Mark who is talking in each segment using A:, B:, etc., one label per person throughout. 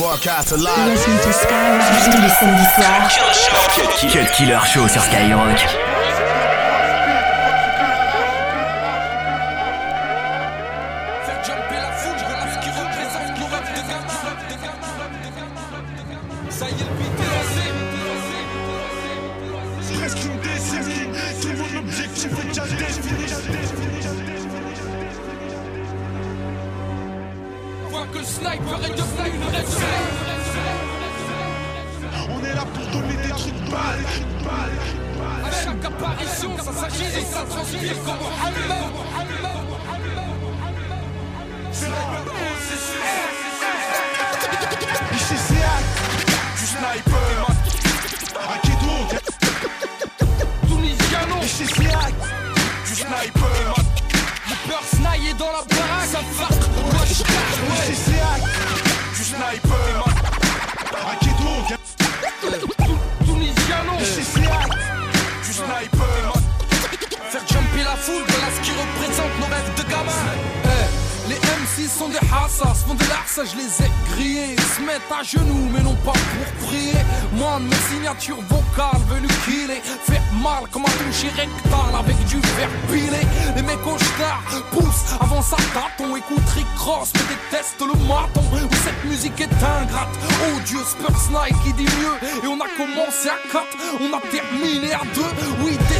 A: Broadcast live. Listen
B: to Skyrock tous les samedis soirs.
C: Cut Killer Show sur Skyrock.
D: dans la baraque, ça farce, moi je ouais.
E: CCH, du sniper, raquetto,
D: Tunisiano,
E: CCH, du sniper,
D: faire jumper la foule, voilà ce qui représente nos rêves de gamin. Ils sont des hassas, font des larsa, je les ai grillés. Ils se mettent à genoux, mais non pas pour prier. Moi, mes signatures vocales venues killer. Faire mal comme un toucher rectal avec du fer pilé. Les mecs au poussent avant sa date. Écoute Rick Ross, mais déteste le maton. Où cette musique est ingrate. Oh Dieu, Spurs Nike qui dit mieux. Et on a commencé à 4, on a terminé à 2. Oui, des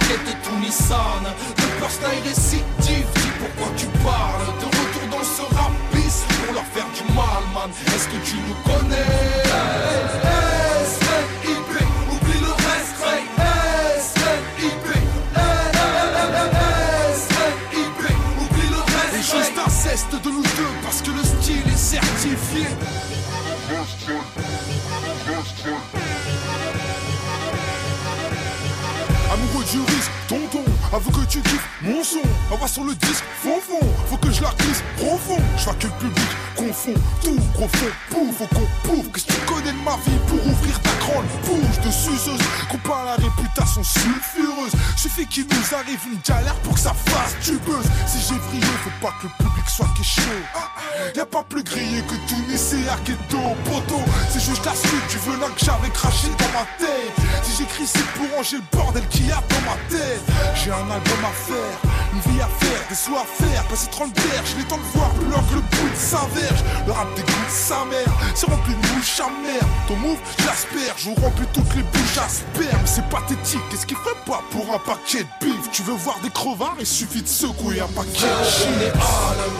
D: Faquette et tout Nissan. Le style récidive, dis pourquoi tu parles. De retour dans ce rap pour leur faire du mal, man. Est-ce que tu nous connais?
F: de nous deux parce que le style est certifié. Avoue que tu kiffes mon son. Envoie sur le disque, fond fond, faut que je la glisse profond. Je vois que le public confond tout, gros fond, pouf, faut qu'on pouf. Qu'est-ce que tu connais de ma vie pour ouvrir ta grande bouche de suceuse? Qu'on parle la réputation sulfureuse. Suffit qu'il nous arrive une galère pour que ça fasse buzz. Si j'ai brillé, faut pas que le public soit chaud. Y'a pas plus grillé que tout c'est Arqueto, poteau. C'est juste la suite du venin que j'avais craché dans ma tête. Si j'écris, c'est pour ranger le bordel qu'il y a dans ma tête. J'ai album à faire, une vie à faire, des soins à faire. Passer 30 berges, j'ai temps de voir plus que le bout de sa verge. Le rap dégoûte sa mère, c'est rempli de mouches merde. Ton move, j'espère, je remplis toutes les bouches à sperme. C'est pathétique, qu'est-ce qu'il ferait pas pour un paquet de bif? Tu veux voir des crevards, il suffit de secouer un paquet de.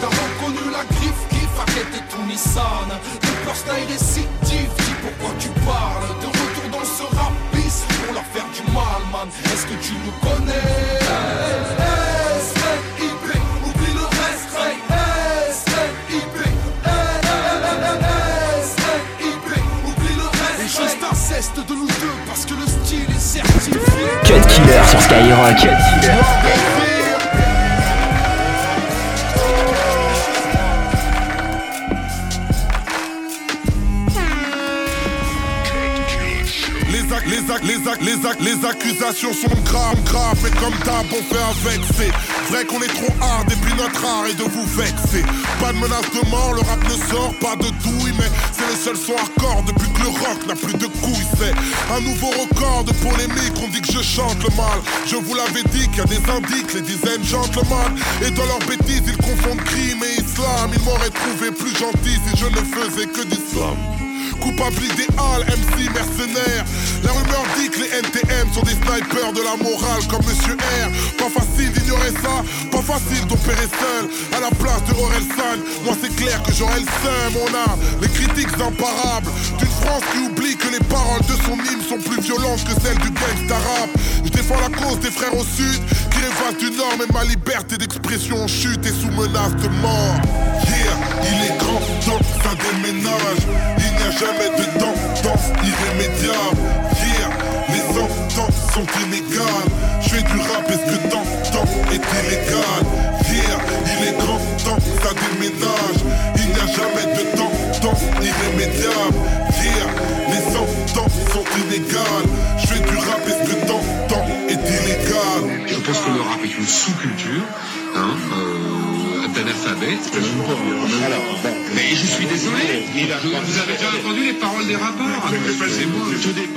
D: T'as reconnu la griffe Faquette et tout Nissan. Le peur style récidive, dis pourquoi tu parles? De retour dans ce rap pour leur faire du mal, man. Est-ce que tu nous connais?
F: Zeste de nous deux parce que le style est certifié.
C: Cut Killer sur Skyrock. Cut
F: Killer.
G: les, les, les accusations sont graves, graves, mais comme d'hab, on fait avec. C'est vrai qu'on est trop hard et puis notre art est de vous vexer. Pas de menace de mort, le rap ne sort pas de douille, mais c'est le seul son hardcore depuis que le rock n'a plus de couilles. C'est un nouveau record de polémique, on dit que je chante le mal. Je vous l'avais dit qu'il y a des indices, les dizaines gentlemen. Et dans leurs bêtises, ils confondent crime et islam. Ils m'auraient trouvé plus gentil si je ne faisais que d'islam. Coupable idéal, MC mercenaire. La rumeur dit que les NTM sont des snipers de la morale comme Monsieur R. Pas facile d'ignorer ça, pas facile d'opérer seul à la place de Orelsan. Moi c'est clair que j'aurai le seum, on a les critiques imparables d'une France qui oublie que les paroles de son hymne sont plus violentes que celles du gangsta rap. Je défends la cause des frères au sud face du Nord, mais ma liberté d'expression en chute et sous menace de mort. Yeah, il est grand temps, ça déménage. Il n'y a jamais de tendance irrémédiable. Yeah, les ententes sont inégales. Je fais du rap, est-ce que temps est illégal? Yeah, il est grand temps, ça déménage. Il n'y a jamais de tendance irrémédiable. Yeah, les ententes sont inégales. Je fais du rap, est-ce que
H: pense que le rap est une sous-culture. Hein, euh, d'analphabète. Mais je suis désolé, vous avez déjà entendu les paroles des rappeurs.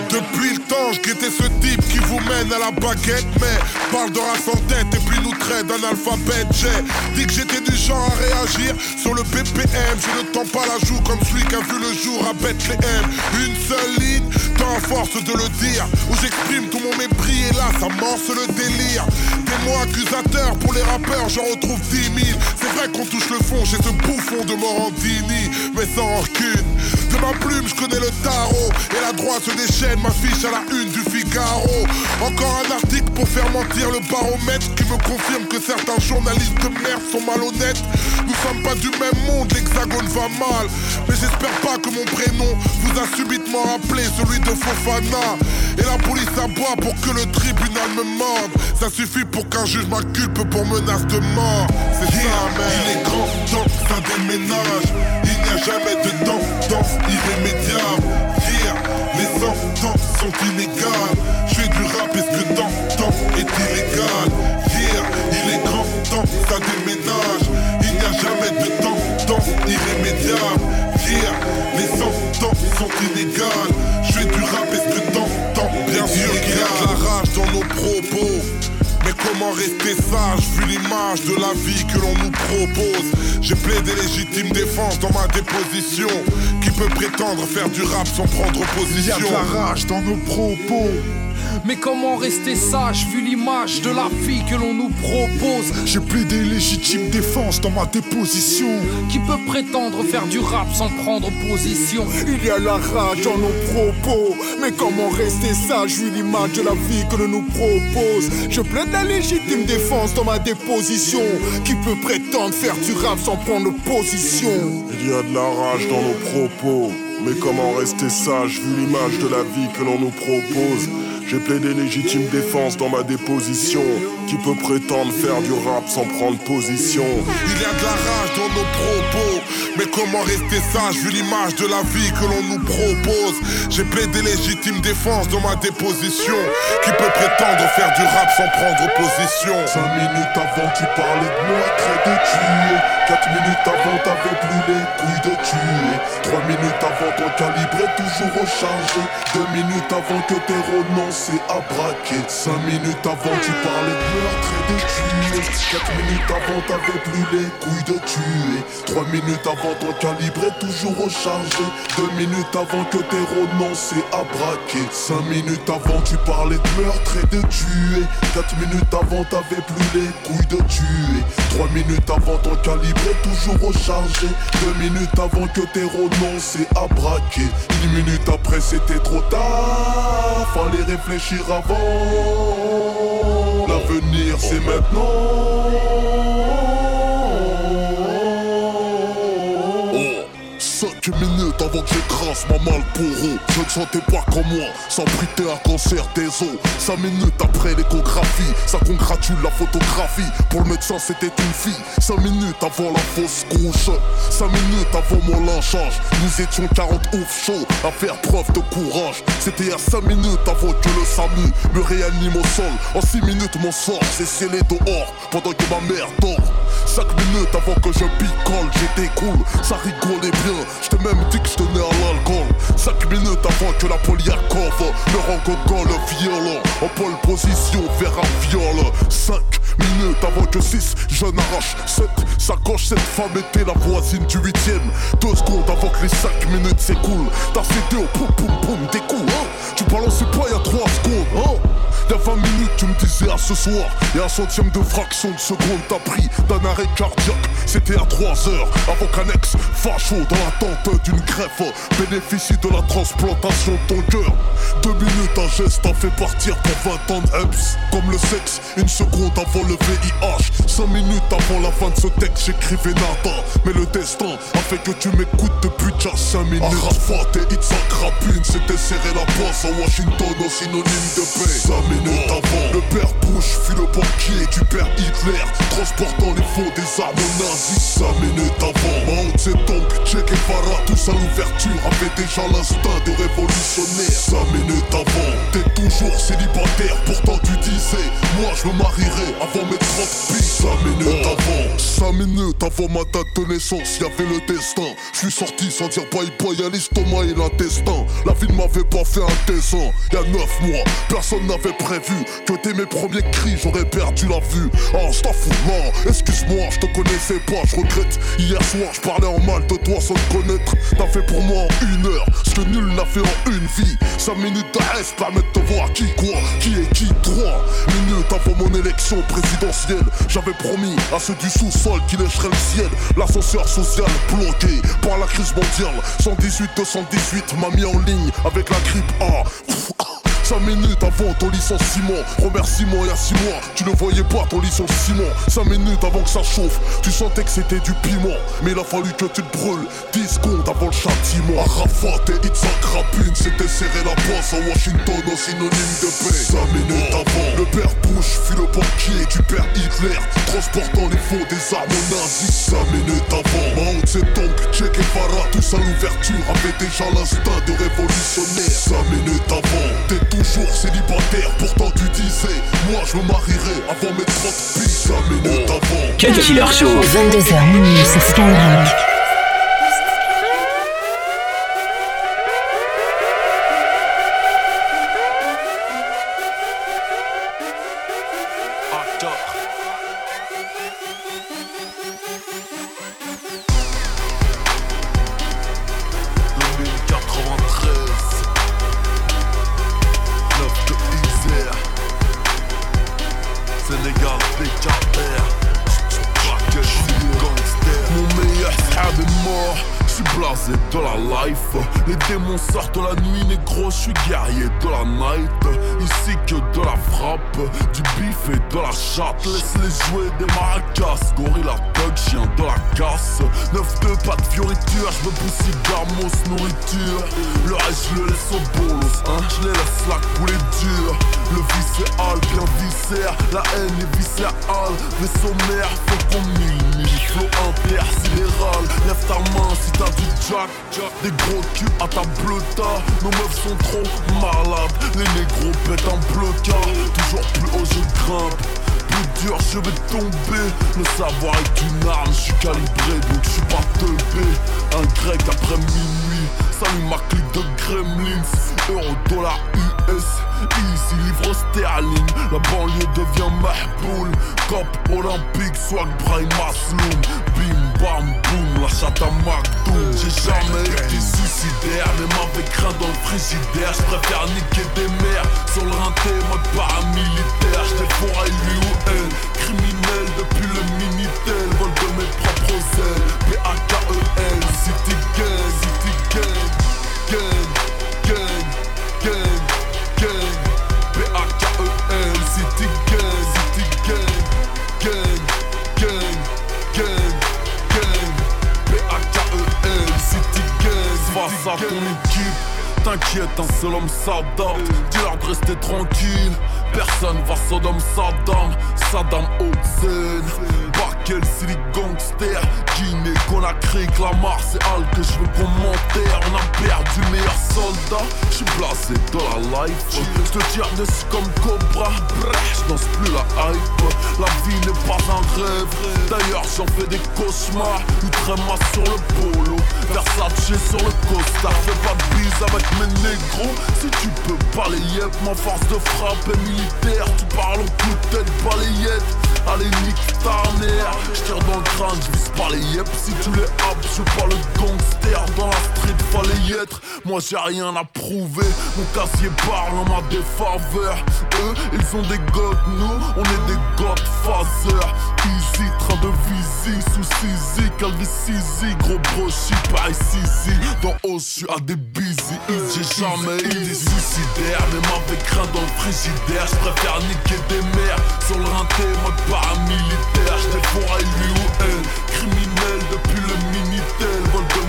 G: Depuis le temps, je guettais ce type qui vous mène à la baguette, mais parle de race en tête et puis nous d'un alphabet. J'ai dit que j'étais du genre à réagir sur le BPM. Je ne tends pas la joue comme celui qui a vu le jour à Bethlehem. Une seule ligne, tant force de le dire, où j'exprime tout mon mépris et là ça morce le délire. Des mots accusateurs pour les rappeurs, j'en retrouve 10 000. C'est vrai qu'on touche le fond chez ce bouffon de Morandini, mais sans rancune. De ma plume, je connais le tarot. Et la droite se déchaîne, m'affiche à la une du Encore un article pour faire mentir le baromètre qui me confirme que certains journalistes de merde sont malhonnêtes. Nous sommes pas du même monde, l'hexagone va mal. Mais j'espère pas que mon prénom vous a subitement rappelé celui de Fofana. Et la police aboie pour que le tribunal me morde. Ça suffit pour qu'un juge m'inculpe pour menace de mort. C'est ça, il est grand temps, ça déménage. Il n'y a jamais de tendance irrémédiable. Hier, les sentences sont inégales. J'ai plaidé légitime défense dans ma déposition. Qui peut prétendre faire du rap sans prendre position Il y a de la
F: rage dans nos propos.
D: Mais comment rester sage vu l'image de la vie que l'on nous propose?
F: J'ai plaidé légitime défense dans ma déposition.
D: Qui peut prétendre faire du rap sans prendre position
F: Il y a la rage dans nos propos. Mais comment rester sage vu l'image de la vie que l'on nous propose? Je plaide la légitime défense dans ma déposition. Qui peut prétendre faire du rap sans prendre position?
I: Il y a de la rage dans nos propos. Mais comment rester sage vu l'image de la vie que l'on nous propose? J'ai plaidé légitime défense dans ma déposition. Qui peut prétendre faire du rap sans prendre position? Il
G: y a de la rage dans nos propos. Mais comment rester sage vu l'image de la vie que l'on nous propose? J'ai plaidé légitime défense dans ma déposition. Qui peut prétendre faire du rap sans prendre position? 5
J: minutes avant tu parlais de moi, très de tuer 4 minutes avant t'avais plus les couilles de tuer 3 minutes avant ton calibre est toujours rechargé 2 minutes avant que tes renonces c'est à braquer 5 minutes avant tu parlais de meurtre et de tuer 4 minutes avant t'avais plus les couilles de tuer. 3 minutes avant ton calibre est toujours rechargé. 2 minutes avant que tes c'est à braquer 5 minutes avant tu parlais de meurtre et de tuer 4 minutes avant t'avais plus les couilles de tuer. 3 minutes avant ton calibre est toujours rechargé. 2 minutes avant que tes c'est à braquer 10 minutes après c'était trop tard. Fallait réfléchir avant. L'avenir c'est maintenant. 5 minutes avant que j'écrase ma pour Je ne sentais pas comme moi, s'abriter un cancer des os. 5 minutes après l'échographie, ça congratule la photographie. Pour le médecin c'était une fille. 5 minutes avant la fausse couche. 5 minutes avant mon lynchage. Nous étions 40 ouf chauds à faire preuve de courage. C'était à 5 minutes avant que le SAMU me réanime au sol. En 6 minutes mon sort s'est scellé dehors Pendant que ma mère dort. 5 minutes avant que je picole, j'étais cool, ça rigolait bien t'ai même dit que je tenais à l'alcool. 5 minutes avant que la Poliakov me rencontre le violon En pole position vers un viol. 5 minutes avant que 6 je n'arrache 7 sacoches Cette femme était la voisine du 8ème 2 secondes avant que les 5 minutes s'écoulent. T'as cédé au poum poum poum des coups hein. Tu balançais pas y'a 3 secondes hein Y'a 20 minutes tu me disais à ce soir Et un centième de fraction de seconde t'as pris d'un arrêt cardiaque C'était à 3 heures avant qu'un ex facho dans l'attente d'une greffe Bénéficie de la transplantation de ton cœur Deux minutes à geste a fait partir pour 20 ans d'Eps. Comme le sexe, une seconde avant le VIH. 5 minutes avant la fin de ce texte, j'écrivais nada. Mais le destin a fait que tu m'écoutes depuis déjà 5 minutes. Arafat et Itzhak Rabin s'étaient serré la bosse à Washington au synonyme de paix. 5 minutes avant, le père Bush fut le banquier du père Hitler, transportant les faux des armes nazis. 5 minutes avant, Mao Zedong, Che Guevara, tous à l'ouverture avaient déjà l'instinct de révolutionnaire. 5 minutes avant, t'es toujours célibataire, pourtant tu disais, moi je me marierai avant mes 30 5 minutes avant ma date de naissance, y avait le destin. Je suis sorti sans dire bye bye à l'estomac et l'intestin. La vie ne m'avait pas fait un dessin. Y a 9 mois, personne n'avait prévu que dès mes premiers cris j'aurais perdu la vue. Ah, oh, non, excuse-moi, je te connaissais pas, je regrette. Hier soir, je parlais en mal de toi sans te connaître. T'as fait pour moi en une heure ce que nul n'a fait en une vie. 5 minutes d'arrêt permettent de voir qui quoi, qui est qui, 3 minutes avant mon élection présidentielle. J'avais promis à ceux du sous-sol qui lècheraient le ciel. L'ascenseur social bloqué par la crise mondiale. 118-218 m'a mis en ligne avec la grippe A. 5 minutes avant ton licenciement. Remerciement il y a 6 mois, tu ne voyais pas ton licenciement. 5 minutes avant que ça chauffe, tu sentais que c'était du piment. Mais il a fallu que tu te brûles 10 secondes avant le châtiment. Arafat et Itzhak Rabin s'étaient serré la bosse à Washington au synonyme de paix. 5 minutes avant, le père Bush fut le banquier du père Hitler, transportant les faux des armes nazis. 5 minutes avant, Mao Zedong, Che Guevara, tous à l'ouverture avaient déjà l'instinct de révolutionnaire. 5 minutes avant, toujours célibataire, pourtant tu disais, moi je me marierai avant mes 30 piges, 5 minutes avant.
C: Cut Killer Show.
B: 22h minuit sur Skyrock.
K: blasé de la life. Les démons sortent la nuit négro, je suis guerrier de la night. Ici que de la frappe, du bif et de la chatte. Laisse les jouer des maracas, gorille la chien de la casse. 9-2, pas de fioriture, je me pousse d'armos, nourriture. Le reste je le laisse au bolos, hein, je les laisse la couler dure. Le vicéal bien viscère, la haine est viscérale Mais sommaire, faut qu'on mille mille Flow impair, lève ta main si t'as du jack Des gros culs à ta bleuta, nos meufs sont trop malades. Les négros pètent un blocage, toujours plus haut je grimpe plus dur, je vais tomber. Le savoir est une arme, je suis calibré, donc je suis pas teubé. Un grec après minuit, salut ma clique de gremlins. Euro, dollar, US, easy, livre sterling. La banlieue devient mahboul. Cop olympique, swag, brain, masloum. Bim, bam, boum, la chatte à McDoom. J'ai jamais été suicidaire, les mains avec craint dans le frigidaire. J'préfère niquer des mères sur le rinté, mode paramilitaire. J'défouraille lui ou T'inquiète, un seul homme s'adapte. Dis-leur de rester tranquille. Personne va Sodom Saddam, Saddam Hussein. Bakel, Silly Gangster. Guinée, Conakry, Clamar, c'est Al que je veux commenter. On a perdu le meilleur soldat. J'suis blasé de la life. J'te tire dessus comme Cobra. Bref, j'danse plus la hype. La vie n'est pas un rêve. D'ailleurs, j'en fais des cauchemars. Outre-moi sur le polo. Versace sur le Costa. Fais pas de bise avec mes négros. Si tu peux pas les yep, ma force de frappe est militaire. Tu parles en coup de tête, balayette. Allez, nique ta mère. J'tire dans le crâne, j'vise pas les yep. Si tu les haps, je pas le gangster. Dans la street, fallait y être. Moi, j'ai rien à prouver. Mon casier parle en ma défaveur. Eux, ils ont des gods, nous, on est des godfathers. Easy, train de visite, sous Sisi, Calvi Sisi, gros brochi, pas ici, Dans haut, j'suis à des busy. J'ai jamais été suicidaire, même avec dans le frigidaire Je préfère niquer des mers Sur le rinté, mode paramilitaire Je défouraille lui ou elle. Criminel depuis le Minitel Vol de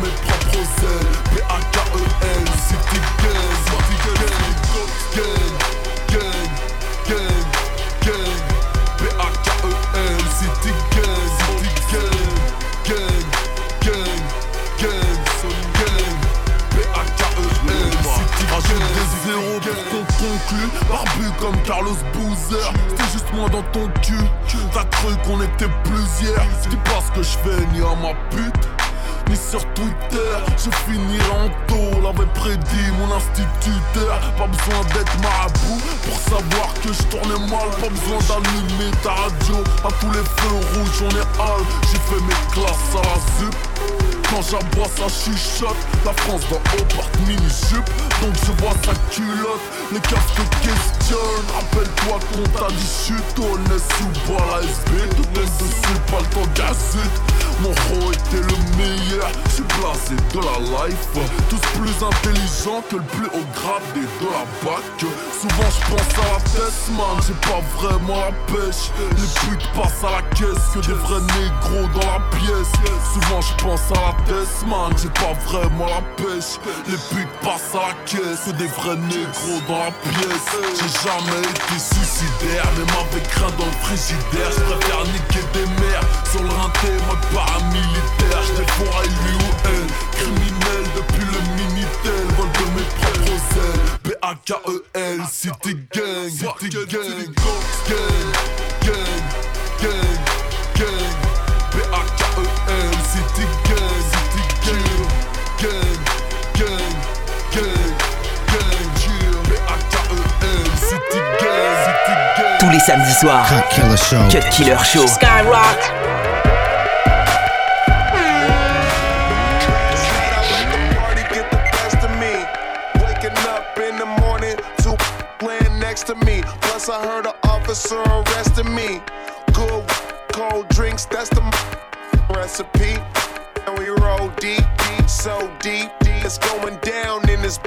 K: tous les feux rouges j'en ai hal. J'ai fait mes classes à la ZUP. Quand j'aboie ça chuchote La France dans haut porte mini-jupe Donc je vois sa culotte Les casques questionnent Rappelle-toi qu'on t'a dit chute On est sous bois la SB Tout le monde dessus, pas le temps gazette Mon ro était le meilleur. Je suis blasé de la life. Tous plus intelligents que le plus haut gradé de la bac. Souvent je pense à la tête man. J'ai pas vraiment la pêche. Les putes passent à la caisse. Que des vrais négros dans la pièce. Souvent je pense à la tête man. J'ai pas vraiment la pêche. Les putes passent à la caisse. Que des vrais négros dans la pièce. J'ai jamais été suicidaire. Même avec grain dans le frigidaire Je préfère niquer des mers Sur le rinté mode paramilitaire Je défouraille lui ou elle. Criminel depuis le Minitel Vol de mes propres ailes. B-A-K-E-L City Gang City Gang. Gang Gang Gang Gang. B-A-K-E-L City Gang City Gang. Gang Gang Gang Gang. B-A-K-E-L City Gang City Gang. Tous
C: les samedis soirs,
A: Cut Killer Show. Cut
C: Killer Show.
B: Skyrock.
L: I heard an officer arresting me. Good cold drinks, that's the recipe. And we roll deep, deep, so deep, deep. It's going down in this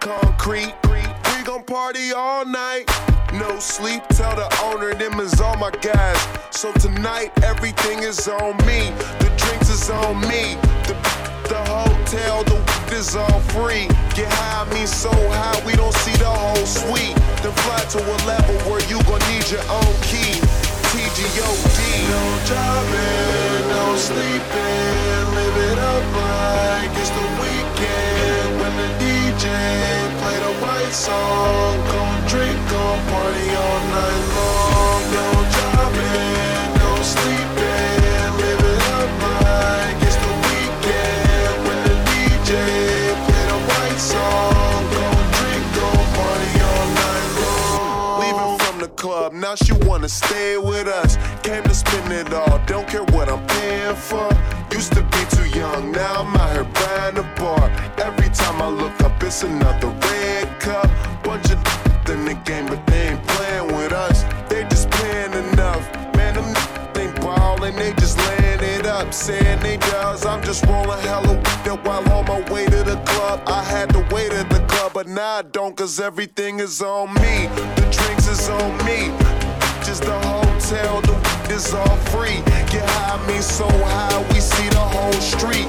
L: concrete. We gon' party all night. No sleep, tell the owner them is all my guys. So tonight everything is on me. The drinks is on me. The the hotel, the week is all free. Get high, I mean so high, we don't see the whole suite. Then fly to a level where you gon' need your own key. TGOD. No jobbing, no sleeping, live it up like it's the weekend. When the DJ play the right song, gon' drink, gon' party all night long. Now she wanna stay with us. Came to spend it all, don't care what I'm paying for. Used to be too young, now I'm out here buying a bar. Every time I look up, it's another red cup. Bunch of in the game, but they ain't playing with us. They just paying enough. Man, them ain't ballin', they just laying it up. Saying they does, I'm just rolling hella with while on my way to the club. I had to wait at the club, but now I don't, cause everything is on me. The drinks is on me. Just the hotel, the is all free. Get high, me so high, we see the whole street.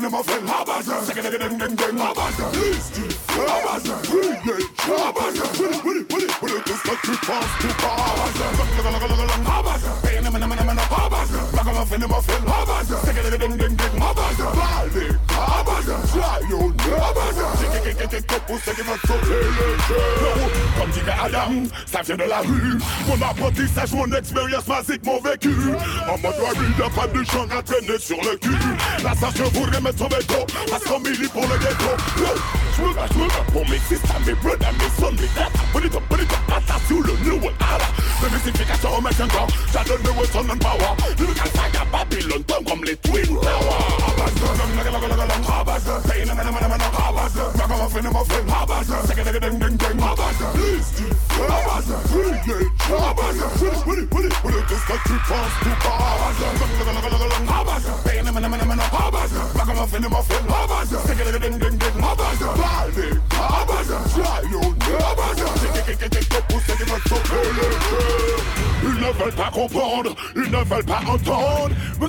M: friend of my friend. Habaza. Second nigga that them gang. Habaza. Habaza. Pretty name. Habaza. Pretty, pretty, pretty, pretty. Just like two pounds, two pounds. Habaza. Habaza. Paying them and them and them and them. Habaza. Rock my friend of my friend. Habaza. Second nigga that them gang. Habaza. Bali. Habaza. Try your Habaza. Pour ceux qui veulent sauter ça vient de la rue. Mon apprentissage, mon expérience basique, mon vécu. En mode warrior, pas de champ à sur le cul. La sage je voudrais mettre son béton, parce qu'on pour le ghetto. Je me bats, je me bats pour mes mes brothers, mes sons, mes datas. Put it up, put it le mystification au le weapon and power. Babylon, tombe comme les Twin Towers. Aferin Haberse Seke denge denge denge denge Haberse Please Haberse Create Haberse Finish with it with it with it Just like three times to Haberse Lang lang lang lang lang Haberse Bang nam nam nam nam Haberse Back em off in em off in Haberse Seke denge denge denge denge Haberse Party Haberse Try your Haberse Take take take take take Pussy give us some Hey hey hey ne veulent pas comprendre, ils ne veulent pas entendre. Mais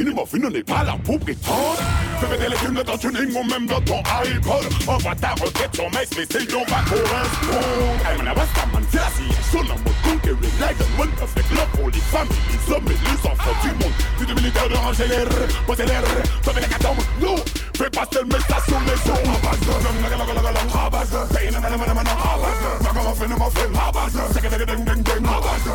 M: finir, mon finir, on n'est pas là pour prétendre. Fais péter les films de ton tuning ou même dans ton iPod. Envoie ta requête sur MySpace et on va correspondre. Hey man, I was man, c'est la situation en mode conquering. Like the one perfect love pour les familles, les hommes et les enfants du monde. Tu es militaire de ranger l'air, poser l'air, sauver les catombes. Non, fais passer le message sur les ondes. Abaza, pain, abaza, ragamuffin, muffin, abaza, second ding, ding, ding, abaza.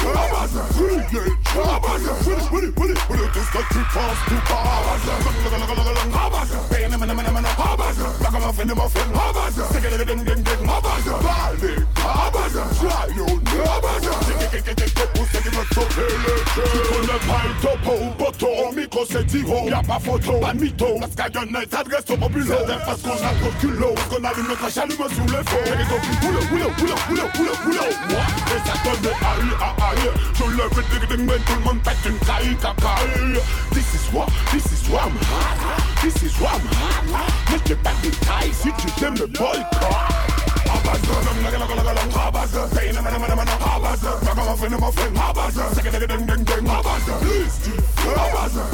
M: Abaza, really, abaza, with it, with it, with it, this country comes to abaza. Abaza, pain, abaza, ragamuffin, muffin, abaza, second ding, ding, ding, abaza. Balde, abaza, giant, abaza, pour ceux qui veulent sauter les jeux. Tu connais pas le topo, poto, au micro c'est Tiro, y'a pas photo, pas de mytho, parce en a, s'adresse au populaire, parce qu'on a trop de culot, parce qu'on allume notre chalume sous le feu. Et les autres, boulot, boulot, boulot, boulot, boulot, boulot, moi, et ça donne des high 절레그리그릭맨돌만 뱉은 가이가가이 This is what, this is what I'm hot This is what I'm hot 내게 뱉은 I'm like a like a like a Habazza, pain, I'm a man, I'm a Habazza, back on my friend, I'm a friend, Habazza, second, ding, ding, ding, ding, Habazza, please, Habazza,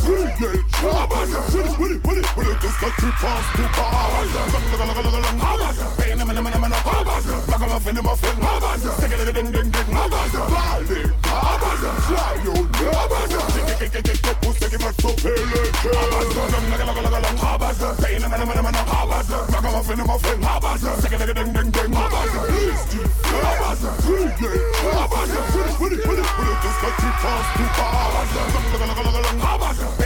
M: Amazon Fly you Amazon Pussy give us so peleke Amazon Laga laga laga lang Amazon Pain na na na na na Amazon Maga muffin muffin Amazon Second ding ding ding ding Amazon Please Amazon Free yeah Amazon Free free free free This country too far Amazon Laga laga laga lang Amazon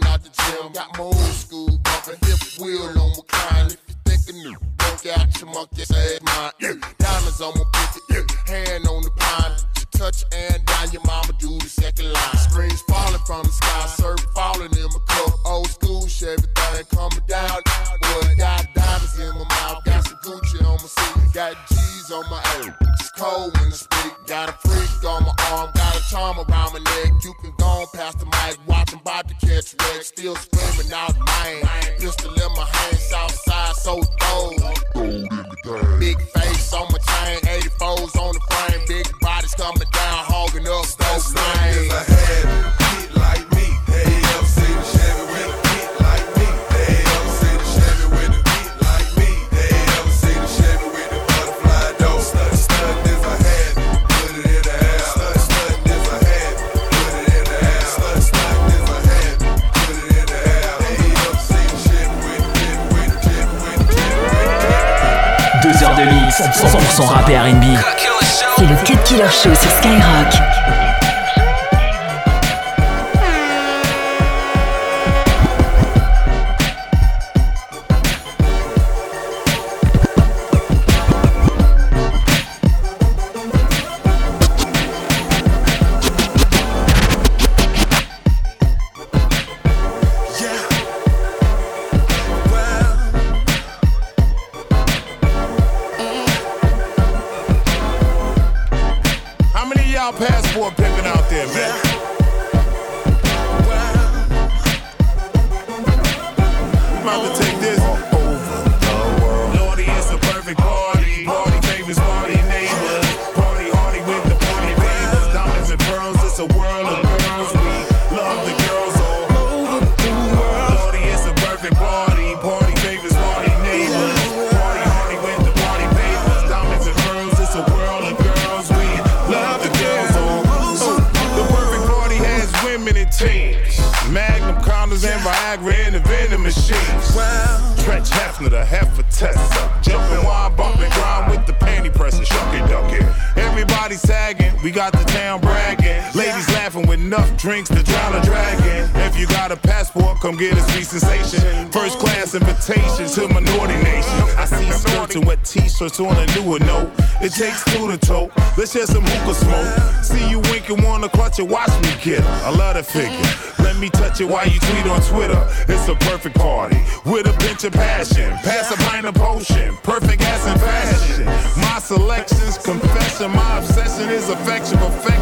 N: Bitch, out the gym. Got my old school bumpin', hip wheel on my client. If you thinkin' new, get out your monkey ass mine. Yeah. Diamonds on my pinky, yeah. hand on the pine. Touch and down, your mama do the second line. Strings falling from the sky, surf falling in my cup. Old school Chevy thing coming down. Boy, got diamonds in my mouth, Gucci on my seat, got G's on my ass. It's cold when I speak, got a freak on my arm, got a charm around my neck. You can go on past the mic, watching about to catch wreck, still screaming out mine. Pistol in my hand, south side, so cold. Big face on my chain, 84s on the frame, big bodies coming down, hogging up those Stunt
C: 100% rap et R&B.
B: C'est le Cut Killer Show sur Skyrock.
O: We got the town bragging. Ladies laughing with enough drinks to drown a dragon. If you got a passport, come get us free sensation. First class invitation to minority nation. I see skirts and wet t-shirts on a newer note. It takes two to toe. Let's share some hookah smoke. See you winking, wanna clutch it. watch me kid. I love that figure. Let me touch it while you tweet on Twitter. It's a perfect party with a pinch of passion. Pass a pint of potion. Perfect ass and fashion. My selections, confession, my obsession passion is affection, affection.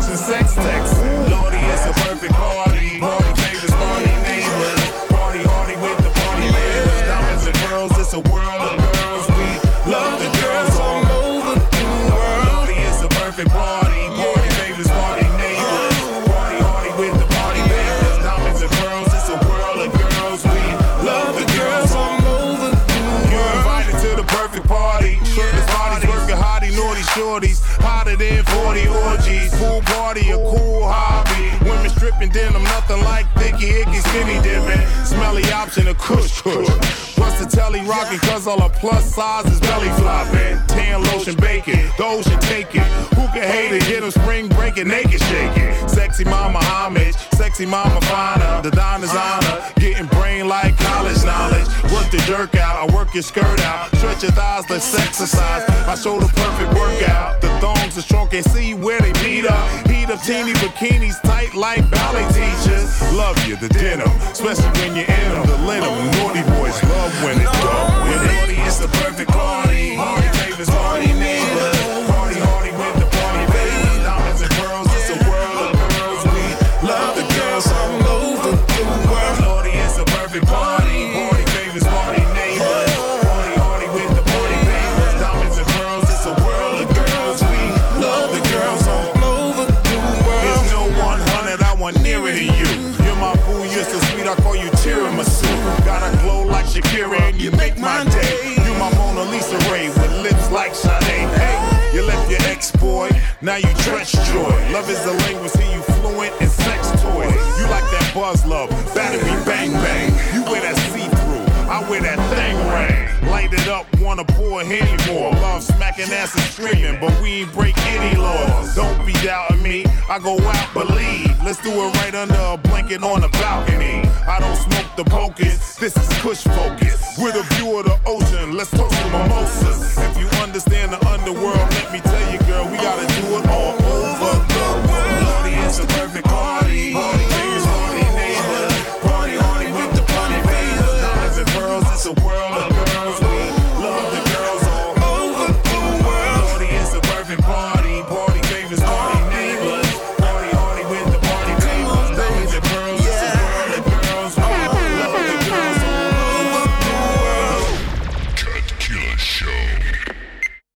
O: Option, a kush kush. Plus the telly rocking, cause all the plus size is belly flopping. Tan lotion baking, those ocean take it. Who can hate it? Get them spring breaking, naked shaking. Sexy mama homage, sexy mama finer. The diner's honor, your skirt out. Stretch your thighs, let's exercise. I show the perfect workout. The thongs are strong, can see where they meet up. Heat up teeny bikinis, tight like ballet teachers. Love you, the denim, especially when you're in them. The linen, naughty boys love when it's. With. Naughty, the perfect party. Favors, party neighbors. Now you trench joy. Love is the language, see you fluent in sex toys. You like that buzz love, battery bang bang. You wear that see-through, I wear that thing ring. Light it up, wanna pour any more. Love smacking ass and screaming, but we ain't break any laws. Don't be doubting me, I go out, believe. Let's do it right under a blanket on the balcony. I don't smoke the pocus, this is push focus. With a view of the ocean, let's toast the mimosas. If you understand the underworld, let me tell you, we gotta do it all over the world. Lordy, it's the perfect